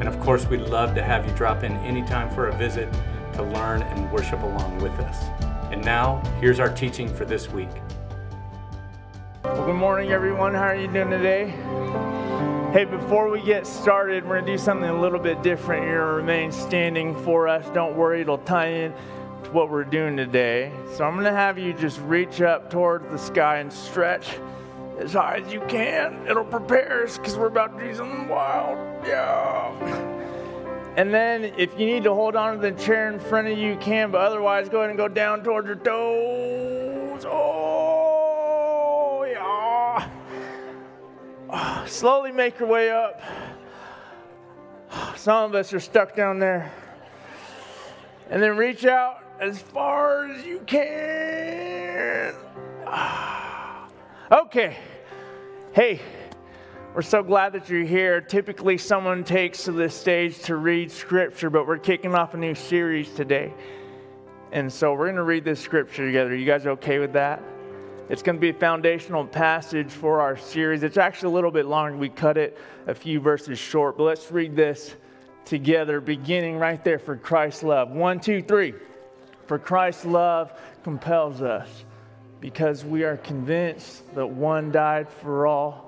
and of course, we'd love to have you drop in anytime for a visit to learn and worship along with us. And now, here's our teaching for this week. Well, good morning, everyone. How are you doing today? Hey, before we get started, we're going to do something a little bit different. To remain standing for us. Don't worry, it'll tie in to what we're doing today. So I'm going to have you just reach up towards the sky and stretch as high as you can. It'll prepare us because we're about to do something wild. And then if you need to hold on to the chair in front of you, you can, but otherwise go ahead and go down towards your toes. Oh, yeah. Ah. Ah, slowly make your way up. Some of us are stuck down there. And then reach out as far as you can. Ah. Okay. Hey, we're so glad that you're here. Typically, someone takes to the stage to read scripture, but we're kicking off a new series today. And so we're going to read this scripture together. You guys okay with that? It's going to be a foundational passage for our series. It's actually a little bit longer. We cut it a few verses short, but let's read this together, beginning right there for Christ's love. One, two, three. For Christ's love compels us because we are convinced that one died for all,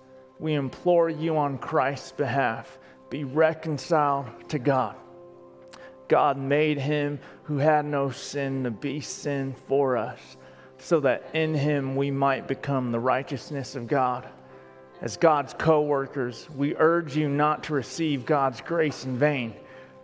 We implore you on Christ's behalf be reconciled to God. God made him who had no sin to be sin for us, so that in him we might become the righteousness of God. As God's co workers, we urge you not to receive God's grace in vain.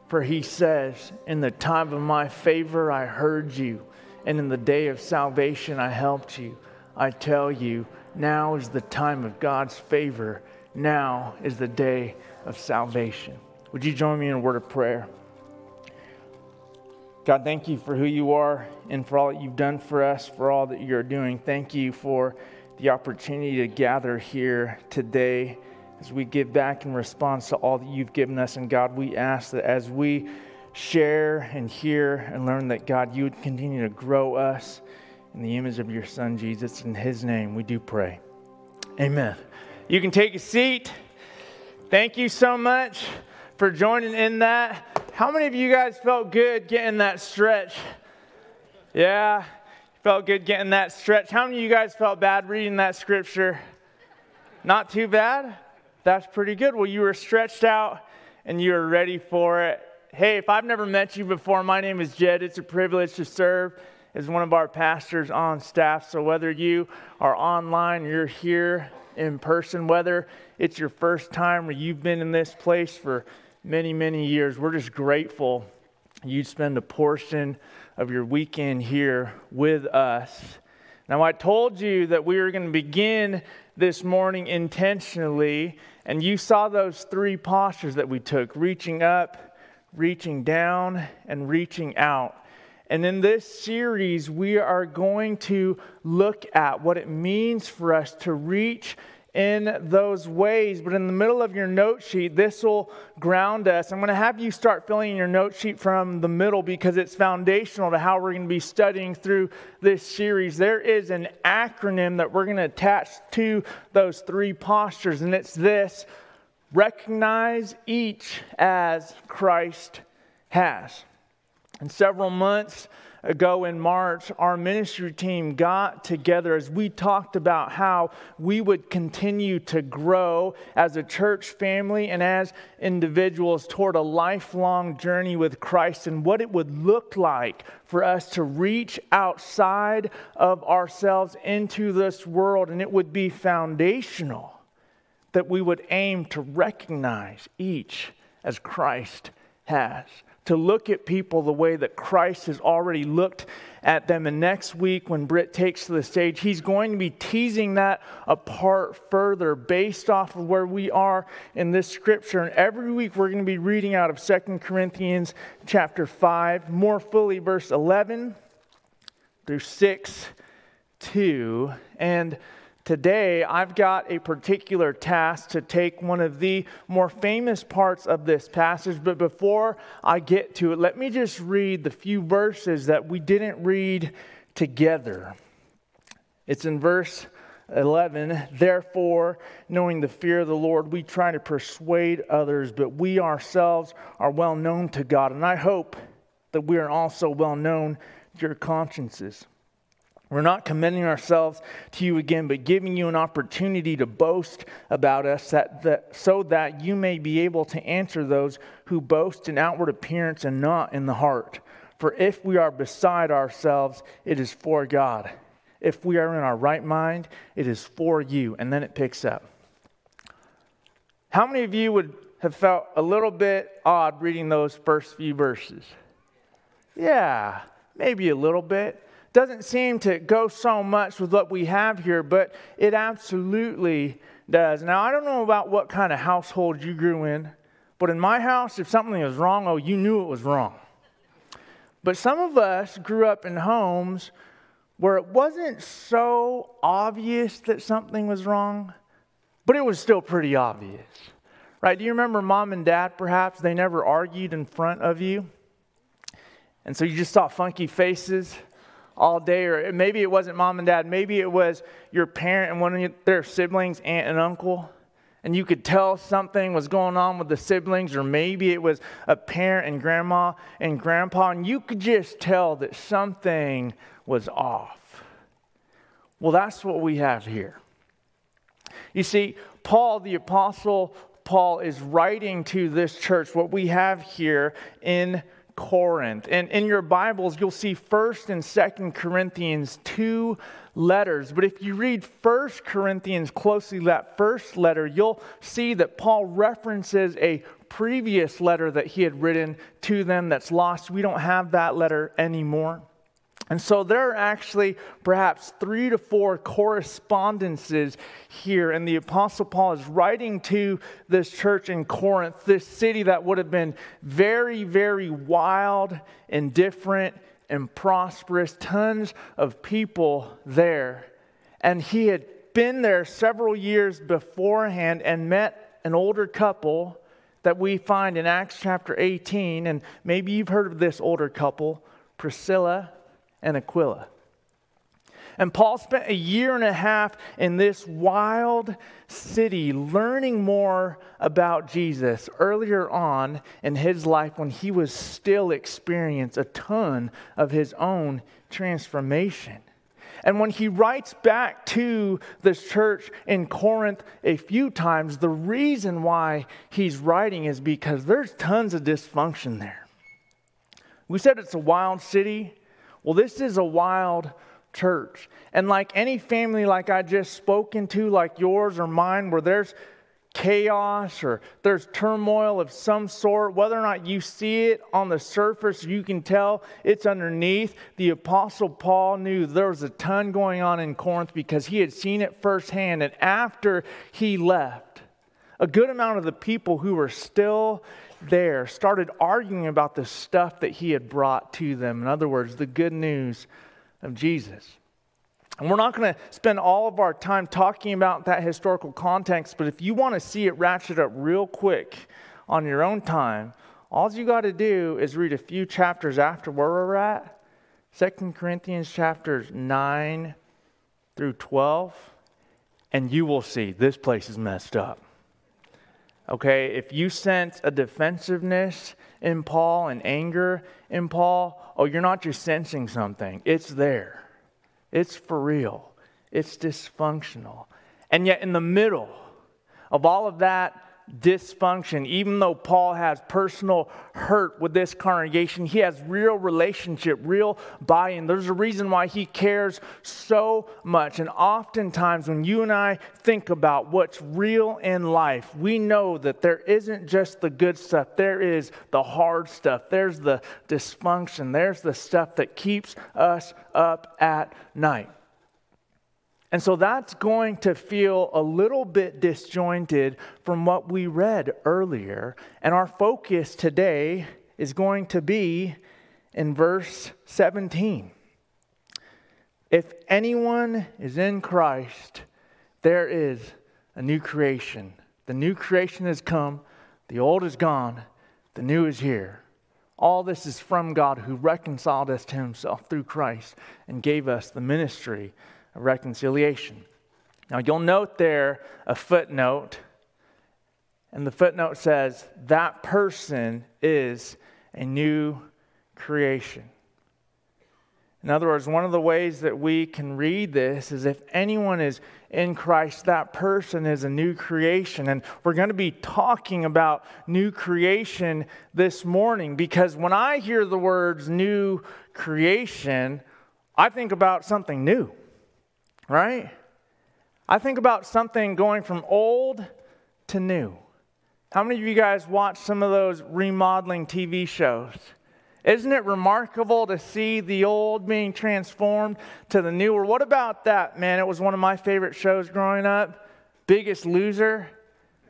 For he says, In the time of my favor I heard you, and in the day of salvation I helped you. I tell you, now is the time of God's favor. Now is the day of salvation. Would you join me in a word of prayer? God, thank you for who you are and for all that you've done for us, for all that you're doing. Thank you for the opportunity to gather here today as we give back in response to all that you've given us. And God, we ask that as we share and hear and learn that, God, you would continue to grow us in the image of your Son, Jesus. In his name, we do pray. Amen. You can take a seat. Thank you so much for joining in that. How many of you guys felt good getting that stretch? Yeah, felt good getting that stretch. How many of you guys felt bad reading that scripture? Not too bad? That's pretty good. Well, you were stretched out and you were ready for it. Hey, if I've never met you before, my name is Jed. It's a privilege to serve as one of our pastors on staff. So whether you are online, you're here in person, whether it's your first time or you've been in this place for many, many years, we're just grateful you'd spend a portion of your weekend here with us. Now, I told you that we were going to begin this morning intentionally and you saw those three postures that we took reaching up, reaching down, and reaching out. And in this series, we are going to look at what it means for us to reach in those ways. But in the middle of your note sheet, this will ground us. I'm going to have you start filling in your note sheet from the middle because it's foundational to how we're going to be studying through this series. There is an acronym that we're going to attach to those three postures, and it's this recognize each as Christ has. And several months ago in March, our ministry team got together as we talked about how we would continue to grow as a church family and as individuals toward a lifelong journey with Christ and what it would look like for us to reach outside of ourselves into this world. And it would be foundational that we would aim to recognize each as Christ has to look at people the way that Christ has already looked at them. And next week, when Britt takes to the stage, he's going to be teasing that apart further based off of where we are in this scripture. And every week, we're going to be reading out of Second Corinthians chapter 5, more fully, verse 11 through 6 2. And Today, I've got a particular task to take one of the more famous parts of this passage, but before I get to it, let me just read the few verses that we didn't read together. It's in verse 11. Therefore, knowing the fear of the Lord, we try to persuade others, but we ourselves are well known to God. And I hope that we are also well known to your consciences. We're not commending ourselves to you again, but giving you an opportunity to boast about us that, that, so that you may be able to answer those who boast in outward appearance and not in the heart. For if we are beside ourselves, it is for God. If we are in our right mind, it is for you. And then it picks up. How many of you would have felt a little bit odd reading those first few verses? Yeah, maybe a little bit doesn't seem to go so much with what we have here, but it absolutely does. Now, I don't know about what kind of household you grew in, but in my house, if something was wrong, oh, you knew it was wrong. But some of us grew up in homes where it wasn't so obvious that something was wrong, but it was still pretty obvious. Right? Do you remember mom and dad perhaps? They never argued in front of you. And so you just saw funky faces all day, or maybe it wasn't mom and dad, maybe it was your parent and one of their siblings, aunt and uncle, and you could tell something was going on with the siblings, or maybe it was a parent and grandma and grandpa, and you could just tell that something was off. Well, that's what we have here. You see, Paul, the apostle Paul, is writing to this church what we have here in Corinth. And in your Bibles, you'll see 1st and 2nd Corinthians, two letters. But if you read 1st Corinthians closely, that first letter, you'll see that Paul references a previous letter that he had written to them that's lost. We don't have that letter anymore. And so there are actually perhaps three to four correspondences here. And the Apostle Paul is writing to this church in Corinth, this city that would have been very, very wild and different and prosperous, tons of people there. And he had been there several years beforehand and met an older couple that we find in Acts chapter 18. And maybe you've heard of this older couple, Priscilla and Aquila. And Paul spent a year and a half in this wild city learning more about Jesus earlier on in his life when he was still experiencing a ton of his own transformation. And when he writes back to this church in Corinth a few times, the reason why he's writing is because there's tons of dysfunction there. We said it's a wild city. Well, this is a wild church. And like any family, like I just spoken to, like yours or mine, where there's chaos or there's turmoil of some sort, whether or not you see it on the surface, you can tell it's underneath. The Apostle Paul knew there was a ton going on in Corinth because he had seen it firsthand. And after he left, a good amount of the people who were still there started arguing about the stuff that he had brought to them. In other words, the good news of Jesus. And we're not going to spend all of our time talking about that historical context, but if you want to see it ratchet up real quick on your own time, all you got to do is read a few chapters after where we're at 2 Corinthians chapters 9 through 12, and you will see this place is messed up. Okay, if you sense a defensiveness in Paul and anger in Paul, oh, you're not just sensing something, it's there. It's for real. It's dysfunctional. And yet, in the middle of all of that dysfunction, even though Paul has personal hurt with this congregation, he has real relationship, real buy in. There's a reason why he cares so much. And oftentimes, when you and I think about what's real in life, we know that there isn't just the good stuff, there is the hard stuff, there's the dysfunction, there's the stuff that keeps us up at night. And so that's going to feel a little bit disjointed from what we read earlier. And our focus today is going to be in verse 17. If anyone is in Christ, there is a new creation. The new creation has come, the old is gone, the new is here. All this is from God who reconciled us to himself through Christ and gave us the ministry reconciliation. Now, you'll note there a footnote, and the footnote says, That person is a new creation. In other words, one of the ways that we can read this is if anyone is in Christ, that person is a new creation. And we're going to be talking about new creation this morning because when I hear the words new creation, I think about something new right? I think about something going from old to new. How many of you guys watch some of those remodeling TV shows? Isn't it remarkable to see the old being transformed to the new? Or what about that, man? It was one of my favorite shows growing up Biggest Loser.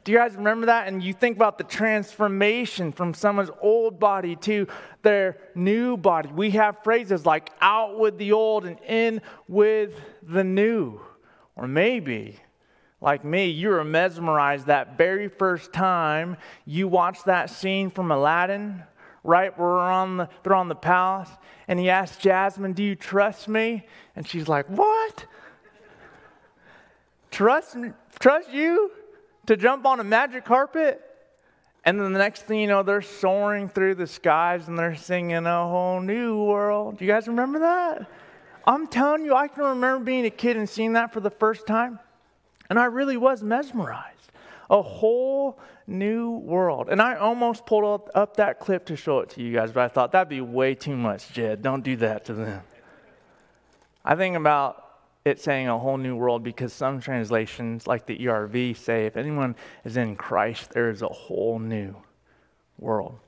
Do you guys remember that? And you think about the transformation from someone's old body to their new body. We have phrases like out with the old and in with the new. Or maybe, like me, you were mesmerized that very first time you watched that scene from Aladdin, right? Where on the, they're on the palace, and he asked Jasmine, Do you trust me? And she's like, What? Trust, trust you to jump on a magic carpet? And then the next thing you know, they're soaring through the skies and they're singing a whole new world. Do you guys remember that? I'm telling you, I can remember being a kid and seeing that for the first time. And I really was mesmerized. A whole new world. And I almost pulled up, up that clip to show it to you guys, but I thought that'd be way too much, Jed. Don't do that to them. I think about it saying a whole new world because some translations, like the ERV, say if anyone is in Christ, there is a whole new world.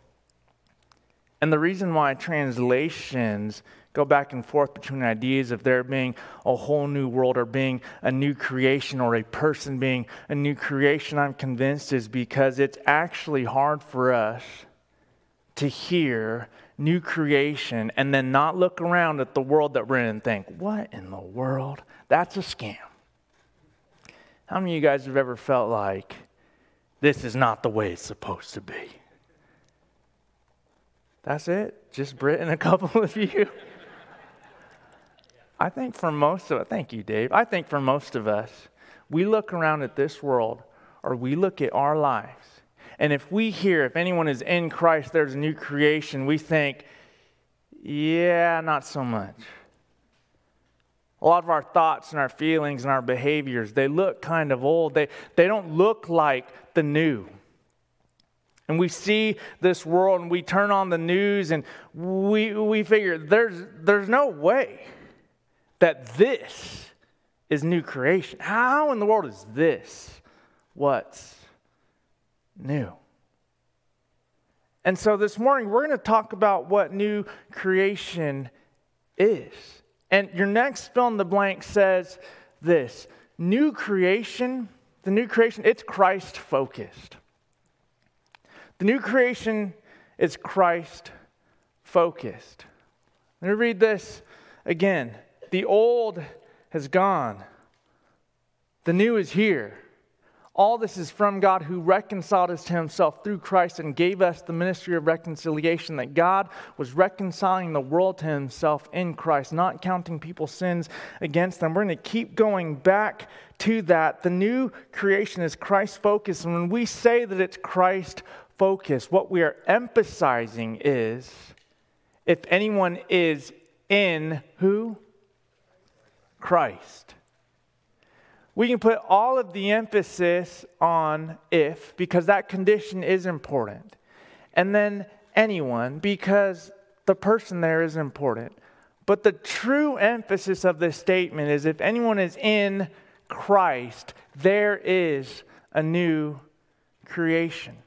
And the reason why translations go back and forth between ideas of there being a whole new world or being a new creation or a person being a new creation, I'm convinced is because it's actually hard for us to hear new creation and then not look around at the world that we're in and think, what in the world? That's a scam. How many of you guys have ever felt like this is not the way it's supposed to be? That's it? Just Britt and a couple of you? I think for most of us, thank you, Dave. I think for most of us, we look around at this world or we look at our lives, and if we hear, if anyone is in Christ, there's a new creation, we think, yeah, not so much. A lot of our thoughts and our feelings and our behaviors, they look kind of old. They, they don't look like the new. And we see this world and we turn on the news and we, we figure there's, there's no way that this is new creation. How in the world is this what's new? And so this morning, we're going to talk about what new creation is. And your next fill in the blank says this new creation, the new creation, it's Christ focused. The new creation is Christ focused. Let me read this again the old has gone. The new is here. All this is from God who reconciled us to himself through Christ and gave us the ministry of reconciliation, that God was reconciling the world to himself in Christ, not counting people's sins against them. We're going to keep going back to that. The new creation is Christ focused. And when we say that it's Christ focused, what we are emphasizing is if anyone is in who? Christ. We can put all of the emphasis on if, because that condition is important. And then anyone, because the person there is important. But the true emphasis of this statement is if anyone is in Christ, there is a new creation.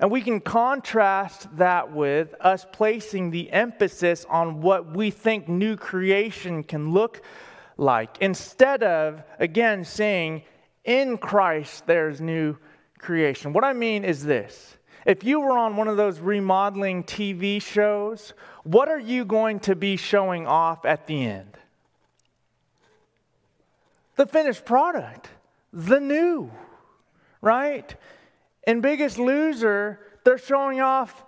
And we can contrast that with us placing the emphasis on what we think new creation can look like. Instead of, again, saying, in Christ there's new creation. What I mean is this if you were on one of those remodeling TV shows, what are you going to be showing off at the end? The finished product, the new, right? In Biggest Loser, they're showing off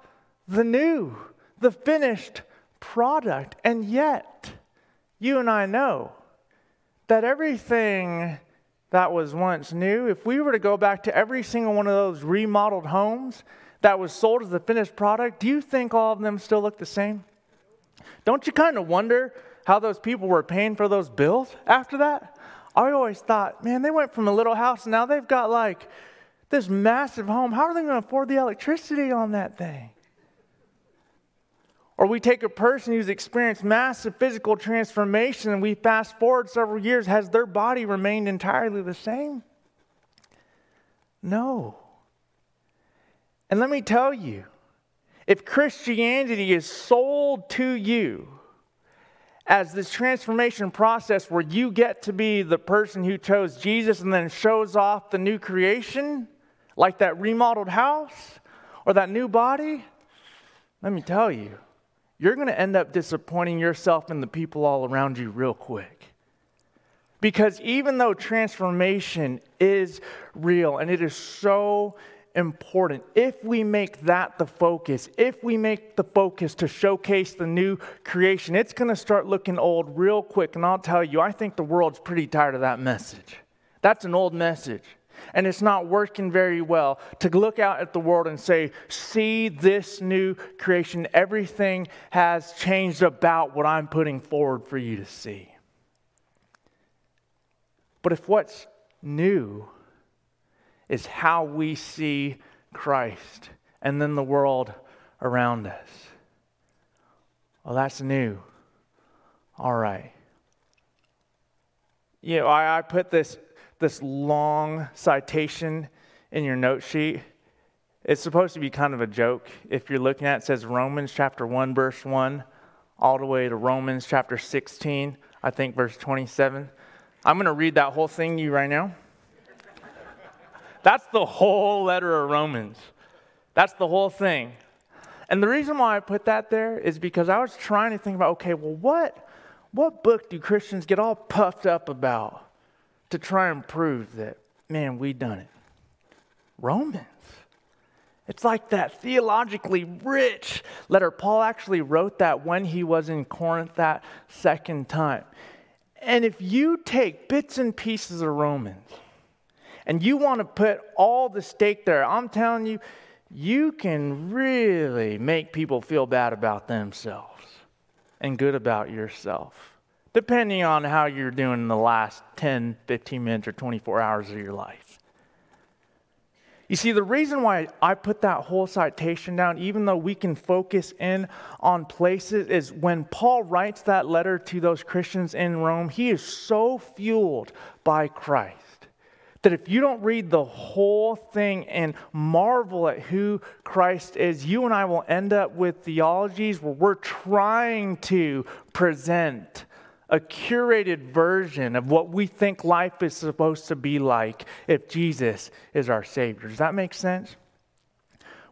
the new, the finished product. And yet, you and I know that everything that was once new, if we were to go back to every single one of those remodeled homes that was sold as a finished product, do you think all of them still look the same? Don't you kind of wonder how those people were paying for those bills after that? I always thought, man, they went from a little house and now they've got like this massive home. How are they going to afford the electricity on that thing? Or we take a person who's experienced massive physical transformation and we fast forward several years. Has their body remained entirely the same? No. And let me tell you if Christianity is sold to you as this transformation process where you get to be the person who chose Jesus and then shows off the new creation, like that remodeled house or that new body, let me tell you you're going to end up disappointing yourself and the people all around you real quick. Because even though transformation is real and it is so important, if we make that the focus, if we make the focus to showcase the new creation, it's going to start looking old real quick. And I'll tell you, I think the world's pretty tired of that message. That's an old message and it's not working very well, to look out at the world and say, See this new creation. Everything has changed about what I'm putting forward for you to see. But if what's new is how we see Christ and then the world around us, well, that's new. All right. You know, I, I put this this long citation in your note sheet. It's supposed to be kind of a joke. If you're looking at it, it says Romans chapter 1, verse 1, all the way to Romans chapter 16, I think verse 27. I'm going to read that whole thing to you right now. That's the whole letter of Romans. That's the whole thing. And the reason why I put that there is because I was trying to think about okay, well, what, what book do Christians get all puffed up about? To try and prove that, man, we done it. Romans. It's like that theologically rich letter. Paul actually wrote that when he was in Corinth that second time. And if you take bits and pieces of Romans and you want to put all the stake there, I'm telling you, you can really make people feel bad about themselves and good about yourself depending on how you're doing in the last 10, 15 minutes, or 24 hours of your life. You see, the reason why I put that whole citation down, even though we can focus in on places, is when Paul writes that letter to those Christians in Rome, he is so fueled by Christ that if you don't read the whole thing and marvel at who Christ is, you and I will end up with theologies where we're trying to present a curated version of what we think life is supposed to be like if Jesus is our Savior. Does that make sense?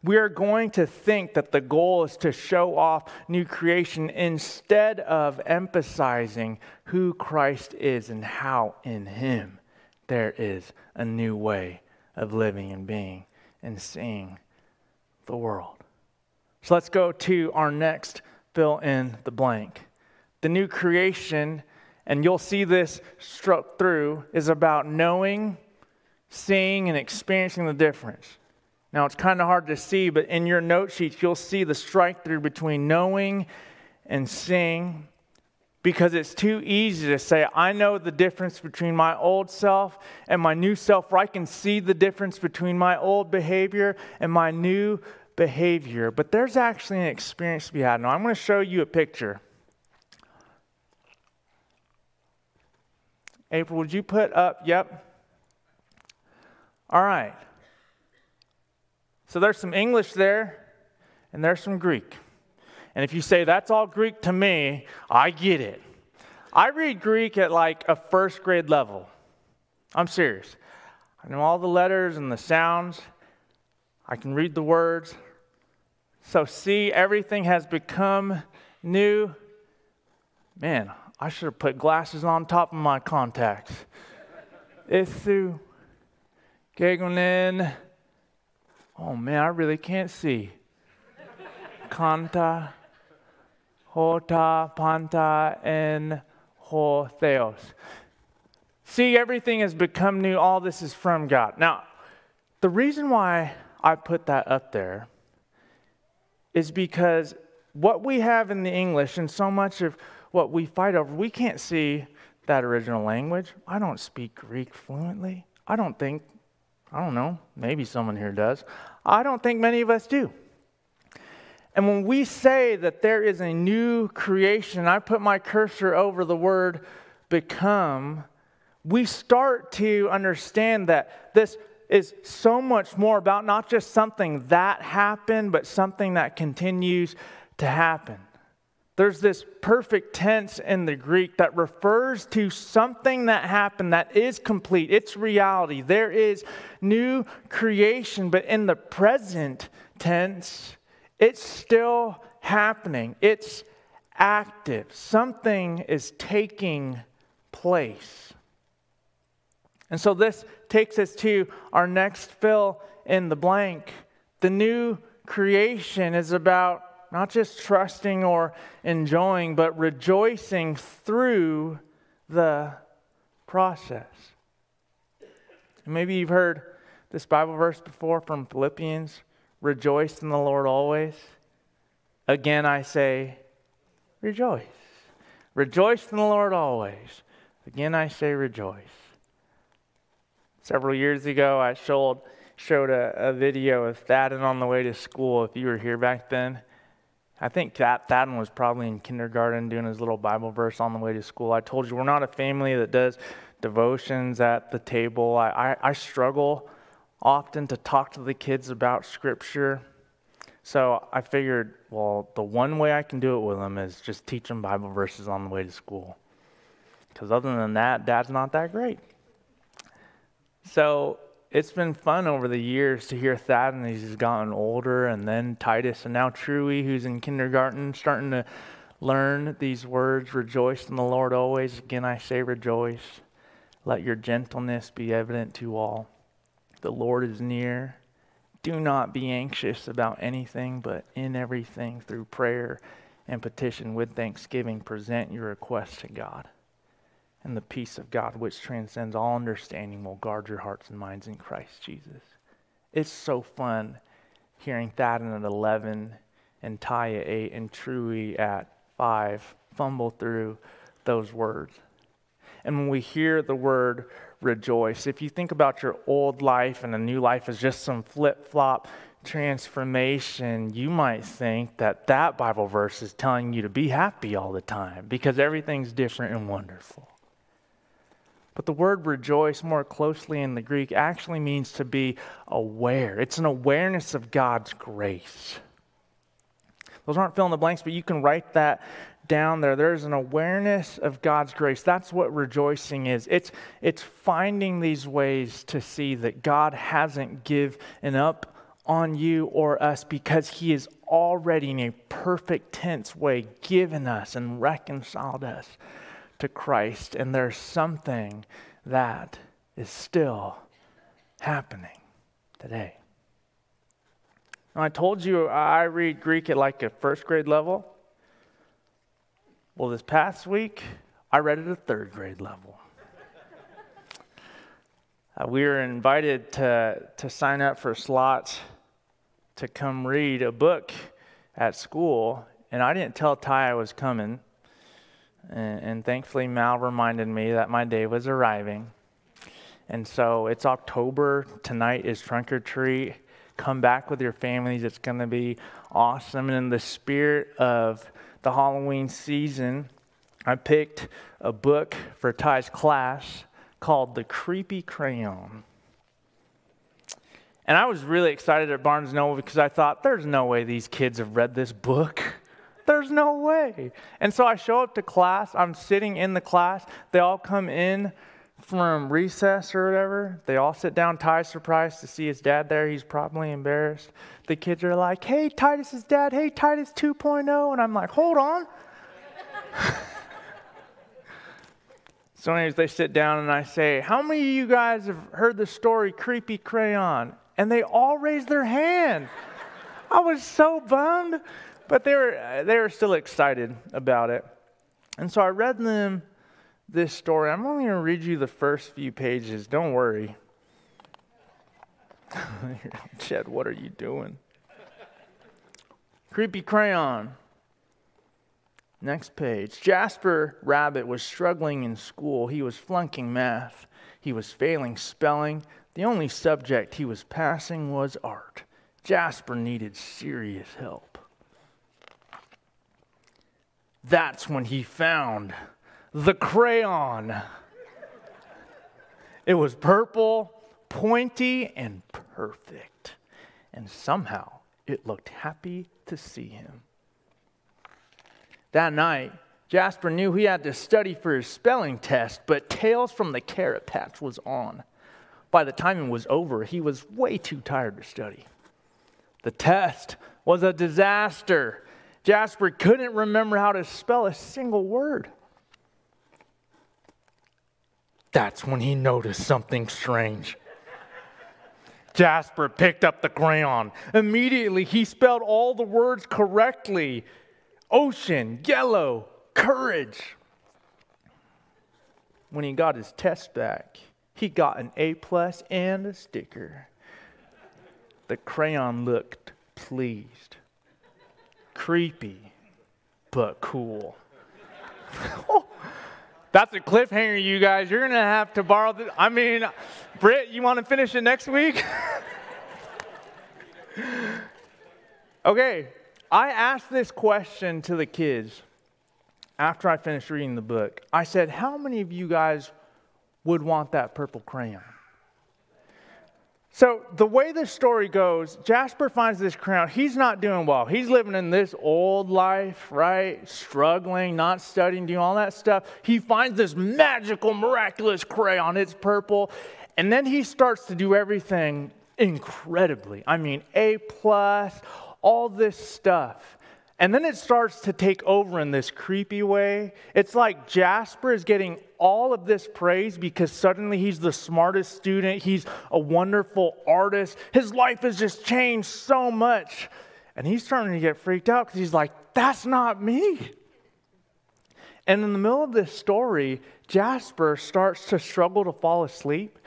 We are going to think that the goal is to show off new creation instead of emphasizing who Christ is and how in Him there is a new way of living and being and seeing the world. So let's go to our next fill in the blank. The new creation, and you'll see this struck through, is about knowing, seeing, and experiencing the difference. Now, it's kind of hard to see, but in your note sheets, you'll see the strike through between knowing and seeing because it's too easy to say, I know the difference between my old self and my new self, or I can see the difference between my old behavior and my new behavior. But there's actually an experience to be had. Now, I'm going to show you a picture. April, would you put up? Yep. All right. So there's some English there, and there's some Greek. And if you say, that's all Greek to me, I get it. I read Greek at like a first grade level. I'm serious. I know all the letters and the sounds. I can read the words. So, see, everything has become new. Man, I should have put glasses on top of my contacts. Ithu, Gegonin. Oh man, I really can't see. Kanta, Hota, Panta, and Ho Theos. See, everything has become new. All this is from God. Now, the reason why I put that up there is because what we have in the English and so much of what we fight over, we can't see that original language. I don't speak Greek fluently. I don't think, I don't know, maybe someone here does. I don't think many of us do. And when we say that there is a new creation, I put my cursor over the word become, we start to understand that this is so much more about not just something that happened, but something that continues to happen. There's this perfect tense in the Greek that refers to something that happened that is complete. It's reality. There is new creation, but in the present tense, it's still happening, it's active. Something is taking place. And so this takes us to our next fill in the blank. The new creation is about not just trusting or enjoying, but rejoicing through the process. maybe you've heard this Bible verse before from Philippians Rejoice in the Lord always. Again, I say, rejoice. Rejoice in the Lord always. Again, I say, rejoice. Several years ago, I showed, showed a, a video of Thadden on the way to school. If you were here back then, I think that Thadden was probably in kindergarten doing his little Bible verse on the way to school. I told you, we're not a family that does devotions at the table. I, I, I struggle often to talk to the kids about Scripture. So I figured, well, the one way I can do it with them is just teach them Bible verses on the way to school. Because other than that, Dad's not that great. So it's been fun over the years to hear Thad, and he's gotten older, and then Titus, and now Truey, who's in kindergarten, starting to learn these words rejoice in the Lord always. Again, I say rejoice. Let your gentleness be evident to all. The Lord is near. Do not be anxious about anything, but in everything, through prayer and petition with thanksgiving, present your requests to God. And the peace of God, which transcends all understanding, will guard your hearts and minds in Christ Jesus. It's so fun hearing Thadden at 11 and Ty at 8 and Truey at 5 fumble through those words. And when we hear the word rejoice. If you think about your old life and a new life as just some flip flop transformation, you might think that that Bible verse is telling you to be happy all the time because everything's different and wonderful. But the word rejoice, more closely in the Greek, actually means to be aware. It's an awareness of God's grace. Those aren't fill in the blanks, but you can write that down there. There's an awareness of God's grace. That's what rejoicing is. It's, it's finding these ways to see that God hasn't given up on you or us because he is already in a perfect tense way given us and reconciled us to Christ. And there's something that is still happening today. Now, I told you I read Greek at like a first grade level. Well, this past week, I read it at a third grade level. uh, we were invited to, to sign up for slots to come read a book at school, and I didn't tell Ty I was coming. And, and thankfully, Mal reminded me that my day was arriving. And so it's October. Tonight is trunk or treat. Come back with your families. It's going to be awesome. And in the spirit of the Halloween season, I picked a book for Ty's class called The Creepy Crayon. And I was really excited at Barnes Noble because I thought, there's no way these kids have read this book. There's no way. And so I show up to class. I'm sitting in the class. They all come in from recess or whatever. They all sit down. Ty's surprised to see his dad there. He's probably embarrassed. The kids are like, hey, Titus's dad. Hey, Titus 2.0. And I'm like, hold on. so, anyways, they sit down and I say, how many of you guys have heard the story Creepy Crayon? and they all raise their hand. I was so bummed, but they were, uh, they were still excited about it. And so I read them this story. I'm only going to read you the first few pages. Don't worry. Chad, what are you doing? Creepy crayon. Next page. Jasper Rabbit was struggling in school. He was flunking math. He was failing spelling. The only subject he was passing was art. Jasper needed serious help. That's when he found the crayon. It was purple, pointy, and perfect. And somehow it looked happy to see him. That night, Jasper knew he had to study for his spelling test, but Tales from the Carrot Patch was on by the time it was over, he was way too tired to study. The test was a disaster. Jasper couldn't remember how to spell a single word. That's when he noticed something strange. Jasper picked up the crayon. Immediately, he spelled all the words correctly ocean, yellow, courage. When he got his test back, he got an A plus and a sticker. The crayon looked pleased. Creepy, but cool. that's a cliffhanger, you guys. You're going to have to borrow the. I mean, Britt, you want to finish it next week? okay, I asked this question to the kids after I finished reading the book. I said, How many of you guys would want that purple crayon. So, the way this story goes, Jasper finds this crayon. He's not doing well. He's living in this old life, right? Struggling, not studying, doing all that stuff. He finds this magical, miraculous crayon. It's purple. And then he starts to do everything incredibly. I mean, A plus, all this stuff. And then it starts to take over in this creepy way. It's like Jasper is getting all of this praise because suddenly he's the smartest student. He's a wonderful artist. His life has just changed so much. And he's starting to get freaked out because he's like, that's not me. And in the middle of this story, Jasper starts to struggle to fall asleep.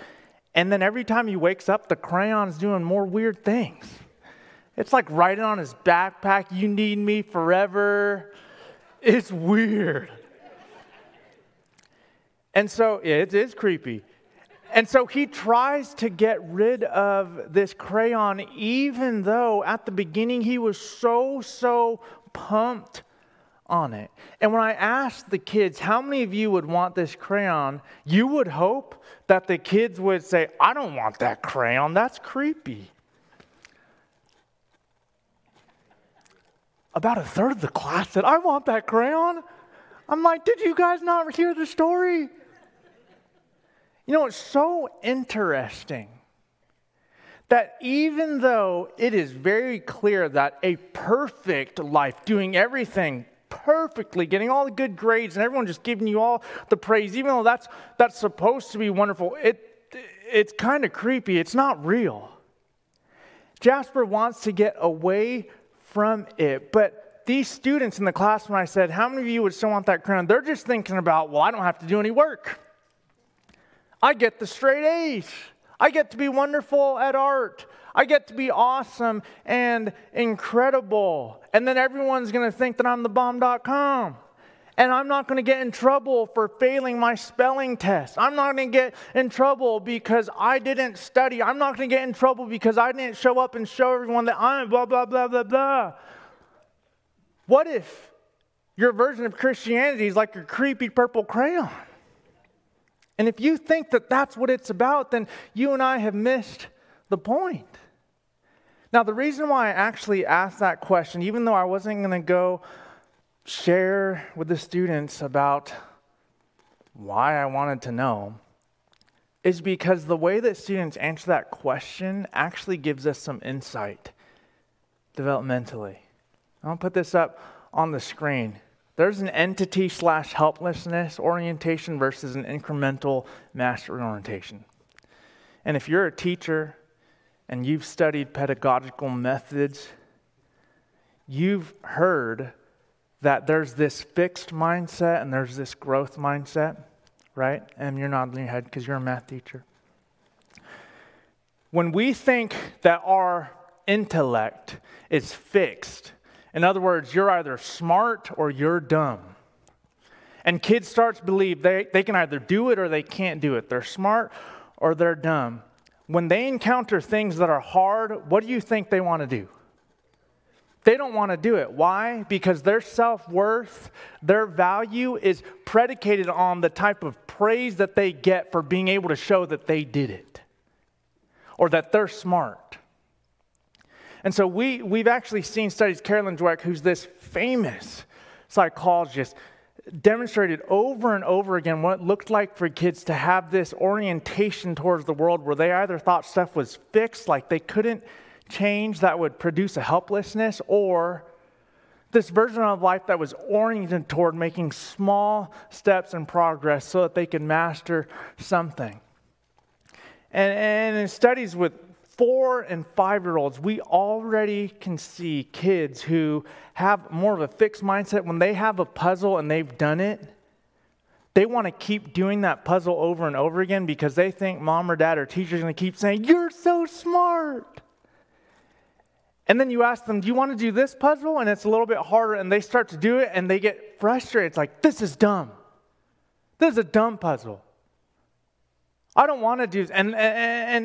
And then every time he wakes up, the crayon's doing more weird things. It's like writing on his backpack, You need me forever. It's weird. And so it is creepy. And so he tries to get rid of this crayon, even though at the beginning he was so, so pumped on it. And when I asked the kids, how many of you would want this crayon, you would hope that the kids would say, I don't want that crayon, that's creepy. About a third of the class said, I want that crayon. I'm like, did you guys not hear the story? You know, it's so interesting that even though it is very clear that a perfect life, doing everything perfectly, getting all the good grades, and everyone just giving you all the praise, even though that's, that's supposed to be wonderful, it, it's kind of creepy. It's not real. Jasper wants to get away from it, but these students in the class, when I said, How many of you would still want that crown? They're just thinking about, Well, I don't have to do any work. I get the straight A's. I get to be wonderful at art. I get to be awesome and incredible. And then everyone's going to think that I'm the bomb.com. And I'm not going to get in trouble for failing my spelling test. I'm not going to get in trouble because I didn't study. I'm not going to get in trouble because I didn't show up and show everyone that I'm blah, blah, blah, blah, blah. What if your version of Christianity is like your creepy purple crayon? And if you think that that's what it's about, then you and I have missed the point. Now, the reason why I actually asked that question, even though I wasn't going to go share with the students about why I wanted to know, is because the way that students answer that question actually gives us some insight developmentally. I'll put this up on the screen. There's an entity slash helplessness orientation versus an incremental mastery orientation. And if you're a teacher and you've studied pedagogical methods, you've heard that there's this fixed mindset and there's this growth mindset, right? And you're nodding your head because you're a math teacher. When we think that our intellect is fixed, in other words, you're either smart or you're dumb. And kids start to believe they, they can either do it or they can't do it. They're smart or they're dumb. When they encounter things that are hard, what do you think they want to do? They don't want to do it. Why? Because their self worth, their value is predicated on the type of praise that they get for being able to show that they did it or that they're smart. And so we, we've actually seen studies, Carolyn Dweck, who's this famous psychologist, demonstrated over and over again what it looked like for kids to have this orientation towards the world where they either thought stuff was fixed, like they couldn't change, that would produce a helplessness, or this version of life that was oriented toward making small steps in progress so that they could master something. And, and in studies with four and five year olds, we already can see kids who have more of a fixed mindset. When they have a puzzle and they've done it, they want to keep doing that puzzle over and over again because they think mom or dad or teacher is going to keep saying, You're so smart. And then you ask them, Do you want to do this puzzle? And it's a little bit harder, and they start to do it and they get frustrated. It's like, This is dumb. This is a dumb puzzle. I don't want to do this. And, and,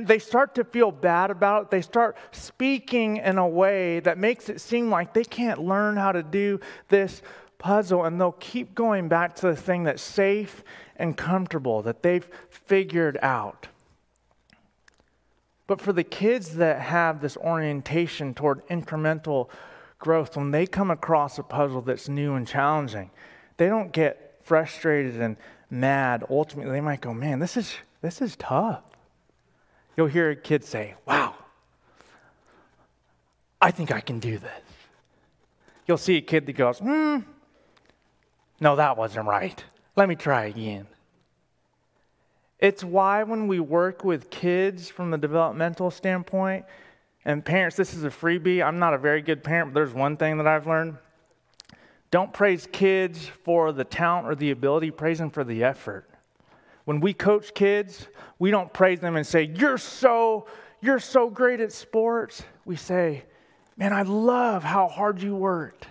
and they start to feel bad about it. They start speaking in a way that makes it seem like they can't learn how to do this puzzle. And they'll keep going back to the thing that's safe and comfortable that they've figured out. But for the kids that have this orientation toward incremental growth, when they come across a puzzle that's new and challenging, they don't get frustrated and mad. Ultimately, they might go, man, this is this is tough. You'll hear a kid say, Wow, I think I can do this. You'll see a kid that goes, Hmm, no, that wasn't right. Let me try again. It's why when we work with kids from the developmental standpoint, and parents, this is a freebie. I'm not a very good parent, but there's one thing that I've learned. Don't praise kids for the talent or the ability, praise them for the effort. When we coach kids, we don't praise them and say, You're so, you're so great at sports. We say, Man, I love how hard you worked.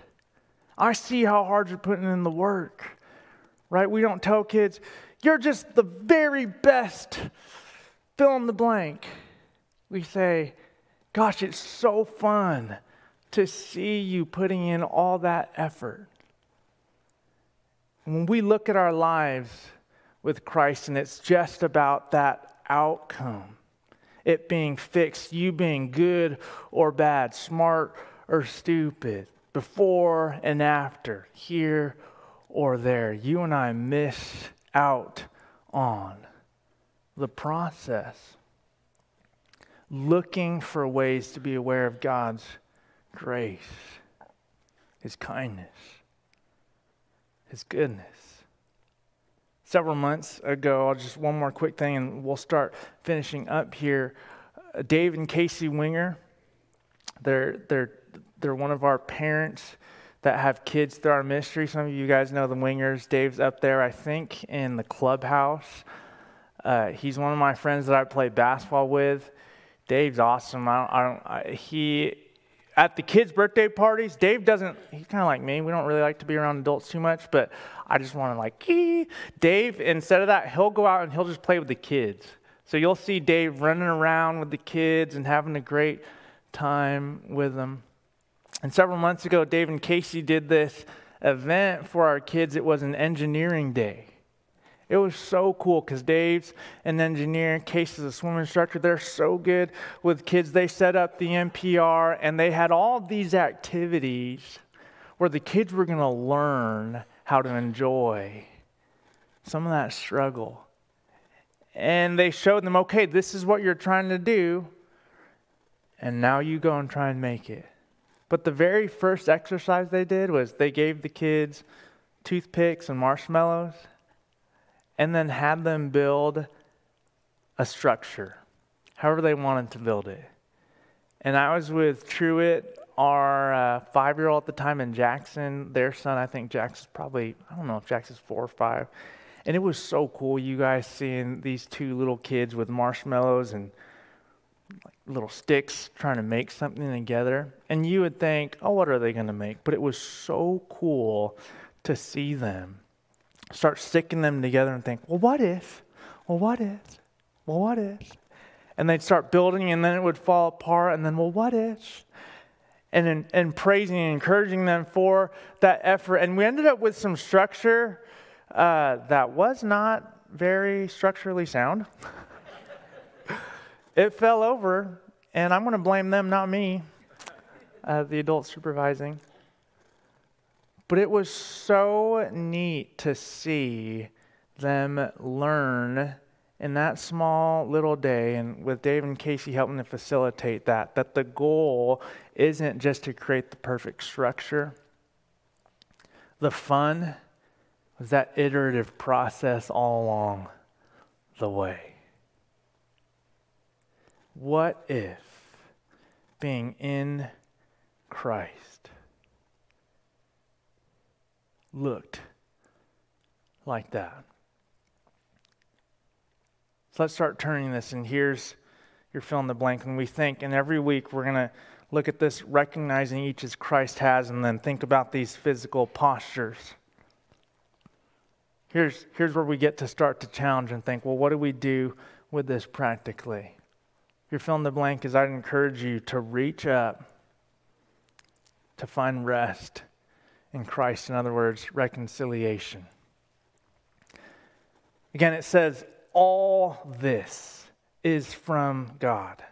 I see how hard you're putting in the work. Right? We don't tell kids, You're just the very best. Fill in the blank. We say, Gosh, it's so fun to see you putting in all that effort. When we look at our lives, with Christ, and it's just about that outcome. It being fixed, you being good or bad, smart or stupid, before and after, here or there. You and I miss out on the process. looking for ways to be aware of God's grace, His kindness, His goodness. Several months ago, I'll just one more quick thing and we'll start finishing up here. Uh, Dave and Casey Winger, they're, they're, they're one of our parents that have kids through our ministry. Some of you guys know the Wingers. Dave's up there, I think, in the clubhouse. Uh, he's one of my friends that I play basketball with. Dave's awesome. I don't, I don't I, he at the kids' birthday parties, Dave doesn't. He's kind of like me. We don't really like to be around adults too much, but I just want to like. Ee. Dave, instead of that, he'll go out and he'll just play with the kids. So you'll see Dave running around with the kids and having a great time with them. And several months ago, Dave and Casey did this event for our kids. It was an engineering day. It was so cool because Dave's an engineer, Casey's a swim instructor. They're so good with kids. They set up the MPR and they had all these activities where the kids were going to learn how to enjoy some of that struggle. And they showed them, okay, this is what you're trying to do, and now you go and try and make it. But the very first exercise they did was they gave the kids toothpicks and marshmallows and then had them build a structure, however they wanted to build it. And I was with Truett, our uh, five year old at the time, and Jackson, their son. I think Jackson's probably, I don't know if Jackson's four or five. And it was so cool, you guys seeing these two little kids with marshmallows and little sticks trying to make something together. And you would think, oh, what are they going to make? But it was so cool to see them start sticking them together and think, well, what if? Well, what if? Well, what if? And they'd start building and then it would fall apart and then, well, what if? And, in, and praising and encouraging them for that effort. And we ended up with some structure uh, that was not very structurally sound. it fell over, and I'm going to blame them, not me, uh, the adult supervising. But it was so neat to see them learn in that small little day, and with Dave and Casey helping to facilitate that, that the goal isn't just to create the perfect structure. The fun was that iterative process all along the way. What if being in Christ looked like that. So let's start turning this, and here's your fill in the blank. And we think, and every week we're going to look at this, recognizing each as Christ has, and then think about these physical postures. Here's, here's where we get to start to challenge and think, well, what do we do with this practically? Your fill in the blank is I'd encourage you to reach up to find rest in Christ. In other words, reconciliation. Again, it says, All this is from God,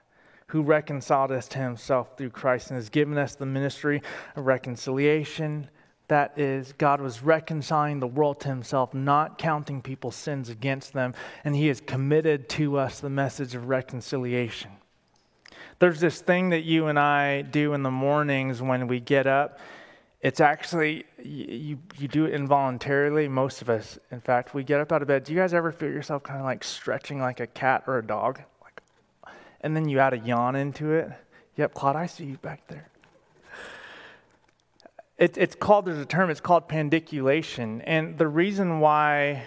who reconciled us to himself through Christ and has given us the ministry of reconciliation. That is, God was reconciling the world to himself, not counting people's sins against them, and he has committed to us the message of reconciliation. There's this thing that you and I do in the mornings when we get up. It's actually you you do it involuntarily most of us in fact we get up out of bed. Do you guys ever feel yourself kind of like stretching like a cat or a dog? Like and then you add a yawn into it. Yep claude i see you back there it, it's called there's a term it's called pandiculation. And the reason why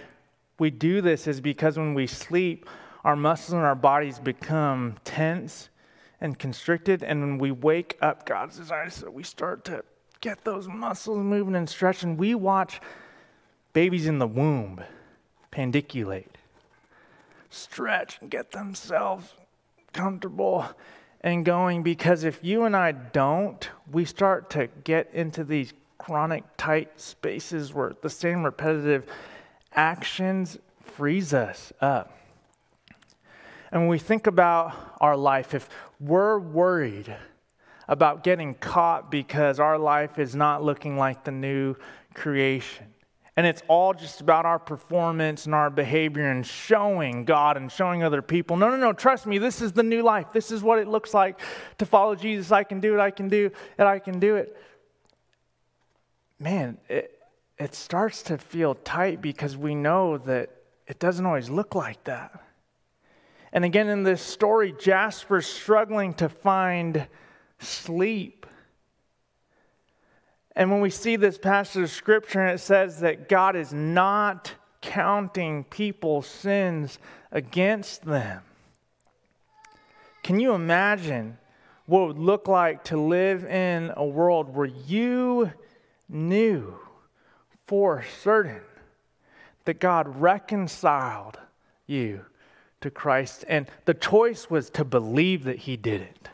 we do this is because when we sleep our muscles and our bodies become tense and constricted. And when we wake up god's desire so we start to get those muscles moving and stretching. We watch babies in the womb pandiculate, stretch, and get themselves comfortable and going because if you and I don't, we start to get into these chronic tight spaces where the same repetitive actions freeze us up. And when we think about our life, if we're worried about getting caught because our life is not looking like the new creation. And it's all just about our performance and our behavior and showing God and showing other people. No, no, no, trust me, this is the new life. This is what it looks like to follow Jesus. I can do it, I can do it, I can do it. Man, it, it starts to feel tight because we know that it doesn't always look like that. And again, in this story, Jasper's struggling to find sleep. And when we see this passage of scripture and it says that God is not counting people's sins against them, can you imagine what it would look like to live in a world where you knew for certain that God reconciled you to Christ, and the choice was to believe that He did it?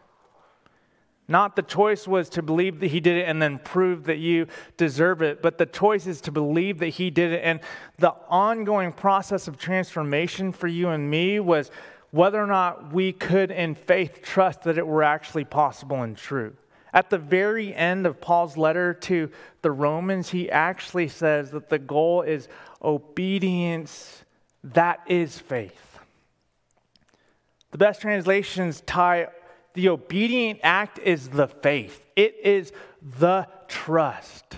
Not the choice was to believe that he did it and then prove that you deserve it, but the choice is to believe that he did it. And the ongoing process of transformation for you and me was whether or not we could, in faith, trust that it were actually possible and true. At the very end of Paul's letter to the Romans, he actually says that the goal is obedience that is faith. The best translations tie the obedient act is the faith, it is the trust.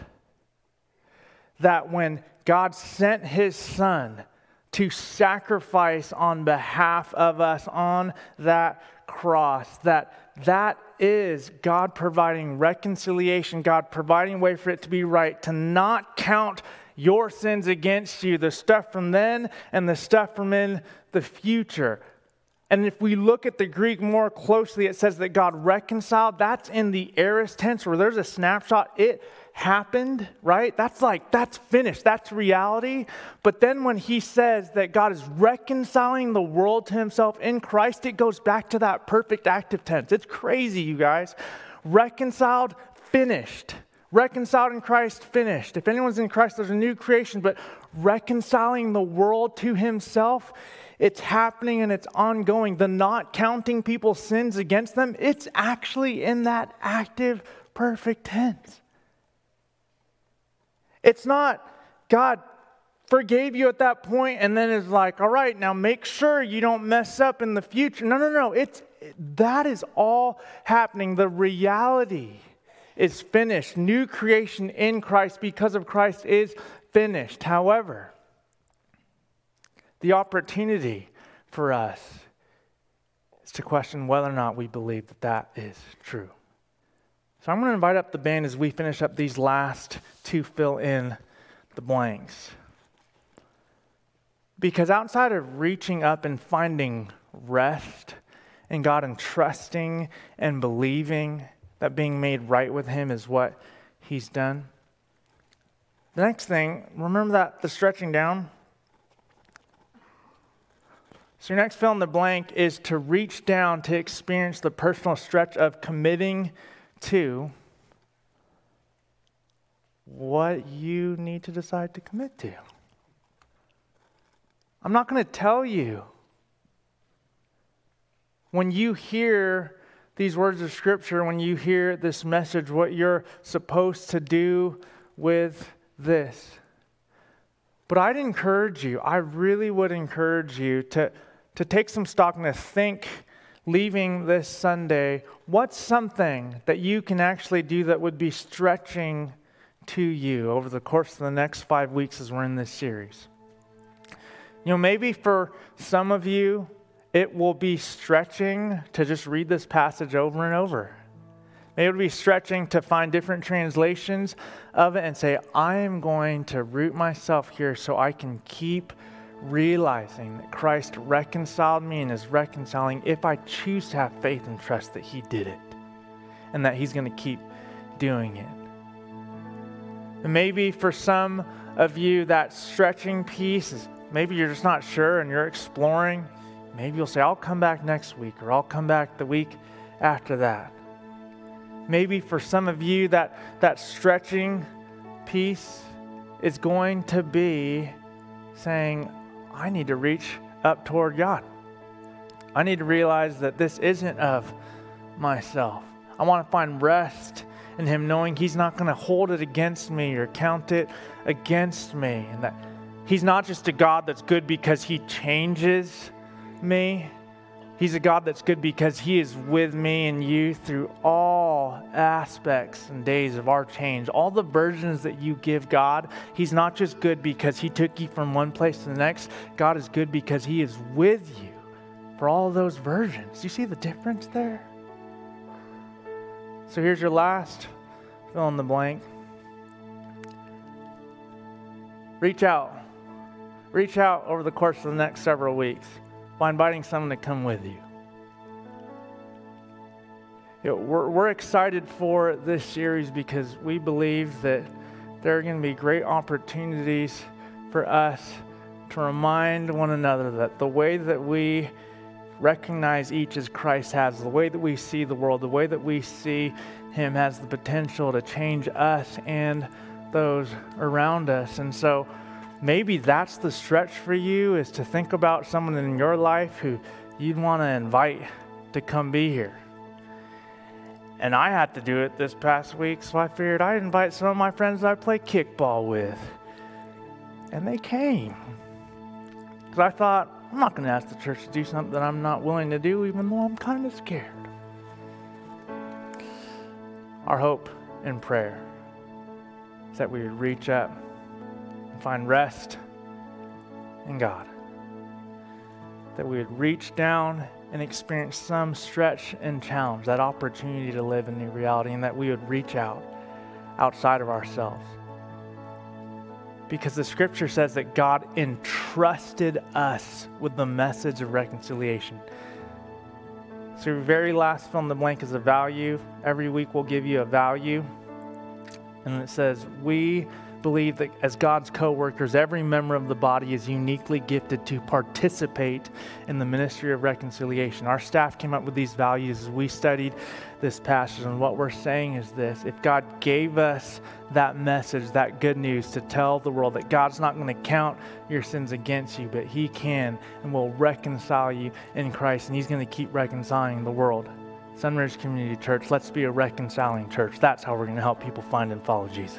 That when God sent his son to sacrifice on behalf of us on that cross, that that is God providing reconciliation, God providing way for it to be right, to not count your sins against you, the stuff from then and the stuff from in the future. And if we look at the Greek more closely, it says that God reconciled. That's in the aorist tense where there's a snapshot. It happened, right? That's like, that's finished. That's reality. But then when he says that God is reconciling the world to himself in Christ, it goes back to that perfect active tense. It's crazy, you guys. Reconciled, finished. Reconciled in Christ, finished. If anyone's in Christ, there's a new creation. But reconciling the world to himself, it's happening and it's ongoing. The not counting people's sins against them, it's actually in that active, perfect tense. It's not God forgave you at that point and then is like, all right, now make sure you don't mess up in the future. No, no, no. It's that is all happening. The reality is finished. New creation in Christ because of Christ is finished. However, the opportunity for us is to question whether or not we believe that that is true. So I'm going to invite up the band as we finish up these last to fill in the blanks. Because outside of reaching up and finding rest in God and trusting and believing that being made right with Him is what He's done, the next thing, remember that the stretching down? So, your next fill in the blank is to reach down to experience the personal stretch of committing to what you need to decide to commit to. I'm not going to tell you. When you hear these words of Scripture, when you hear this message, what you're supposed to do with this. But I'd encourage you, I really would encourage you to to take some stock and to think leaving this Sunday, what's something that you can actually do that would be stretching to you over the course of the next five weeks as we're in this series? You know, maybe for some of you, it will be stretching to just read this passage over and over. Maybe it'll be stretching to find different translations of it and say, I am going to root myself here so I can keep realizing that Christ reconciled me and is reconciling if I choose to have faith and trust that He did it and that He's going to keep doing it. And maybe for some of you, that stretching piece is maybe you're just not sure and you're exploring. Maybe you'll say, I'll come back next week or I'll come back the week after that. Maybe for some of you, that, that stretching piece is going to be saying, I need to reach up toward God. I need to realize that this isn't of myself. I want to find rest in Him, knowing He's not going to hold it against me or count it against me. And that He's not just a God that's good because He changes me, He's a God that's good because He is with me and you through all aspects and days of our change. All the versions that you give God, He's not just good because He took you from one place to the next. God is good because He is with you for all those versions. You see the difference there? So here's your last fill in the blank. Reach out. Reach out over the course of the next several weeks by inviting someone to come with you. You know, we're, we're excited for this series because we believe that there are going to be great opportunities for us to remind one another that the way that we recognize each as Christ has, the way that we see the world, the way that we see Him has the potential to change us and those around us. And so, maybe that's the stretch for you is to think about someone in your life who you'd want to invite to come be here. And I had to do it this past week, so I figured I'd invite some of my friends I play kickball with. And they came. Because I thought, I'm not going to ask the church to do something that I'm not willing to do, even though I'm kind of scared. Our hope and prayer is that we would reach up and find rest in God. That we would reach down and experience some stretch and challenge, that opportunity to live in new reality, and that we would reach out outside of ourselves. Because the scripture says that God entrusted us with the message of reconciliation. So, your very last fill in the blank is a value. Every week we'll give you a value. And it says, We believe that as God's co workers, every member of the body is uniquely gifted to participate in the ministry of reconciliation. Our staff came up with these values as we studied this passage, and what we're saying is this if God gave us that message, that good news to tell the world that God's not going to count your sins against you, but He can and will reconcile you in Christ, and He's going to keep reconciling the world. Sunridge Community Church, let's be a reconciling church. That's how we're going to help people find and follow Jesus.